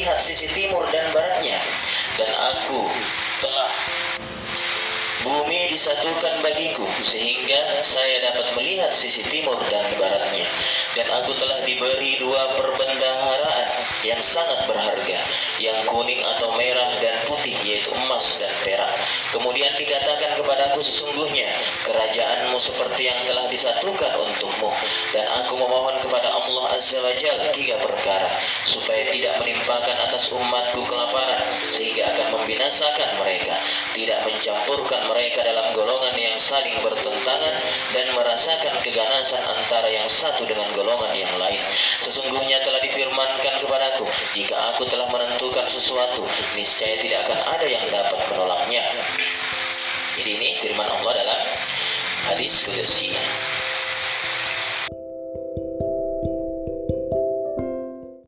lihat sisi timur dan baratnya. Dan aku telah Bumi disatukan bagiku sehingga saya dapat melihat sisi timur dan baratnya. Dan aku telah diberi dua perbendaharaan yang sangat berharga yang kuning atau merah dan putih yaitu emas dan perak. Kemudian dikatakan kepadaku sesungguhnya kerajaanmu seperti yang telah disatukan untukmu. Dan aku memohon kepada Allah Azza wa Jalla tiga perkara supaya tidak atas umatku kelaparan sehingga akan membinasakan mereka tidak mencampurkan mereka dalam golongan yang saling bertentangan dan merasakan keganasan antara yang satu dengan golongan yang lain. Sesungguhnya telah difirmankan kepadaku, jika aku telah menentukan sesuatu, niscaya tidak akan ada yang dapat menolaknya. Jadi ini firman Allah dalam hadis kudsi.